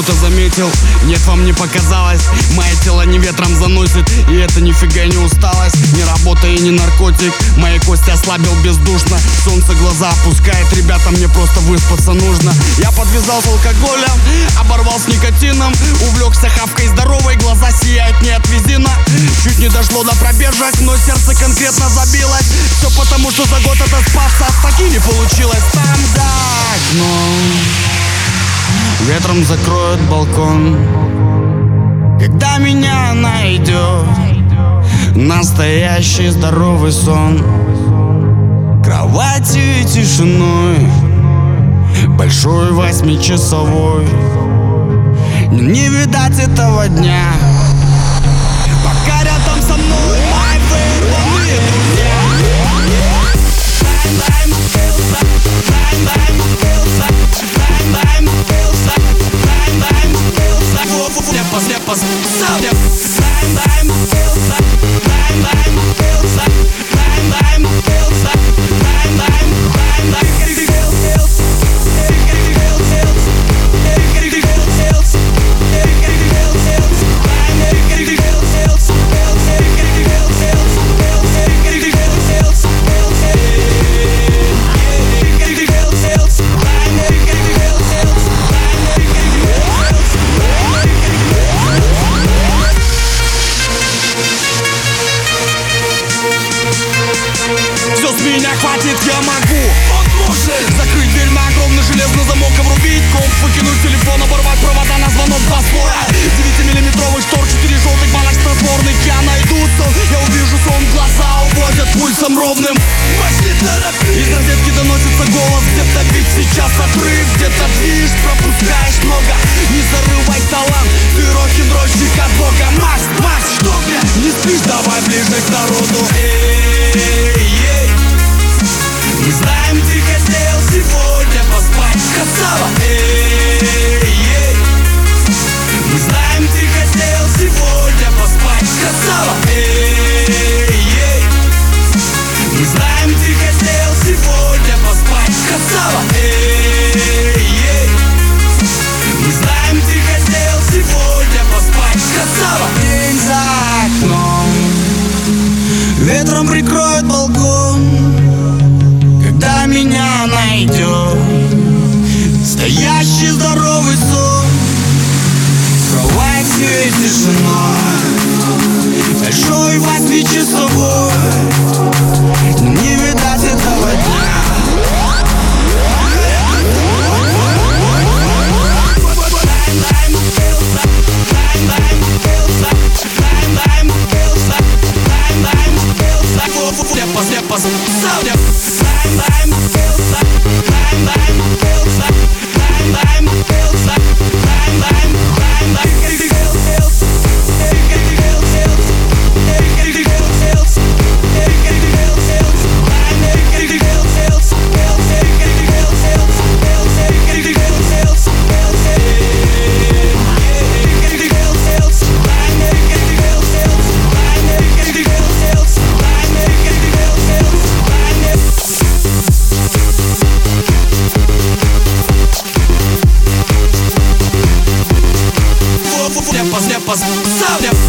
заметил Нет, вам не показалось. Мое тело не ветром заносит И это нифига не усталость. Не работа и не наркотик Мои кости ослабил бездушно. Солнце глаза опускает Ребята, мне просто выспаться нужно. Я подвязал с алкоголем Оборвал с никотином. Увлекся хавкой здоровой Глаза сияют не от визина. Чуть не дошло до пробежек Но сердце конкретно забилось. Все потому, что за год это спаться От таки не получилось. Там за окном Ветром закроет балкон. Когда меня найдет Настоящий здоровый сон. Кроватью и тишиной Большой восьмичасовой. Не видать этого дня меня хватит, я могу. Он может закрыть дверь на огромный железный замок и врубить комп Выкинуть телефон, оборвать провода на звонок два слоя 9-миллиметровый штор, 4 желтых банок с разборных Я найду сон, я увижу сон, глаза уводят пульсом ровным. Из розетки доносится голос, где-то бит сейчас отрыв Где-то движ, пропускаешь много прикроет балкон меня найдет Стоящий здоровый сон. Кроватью и тишиной Большой восьмичасовой rappers. Serve them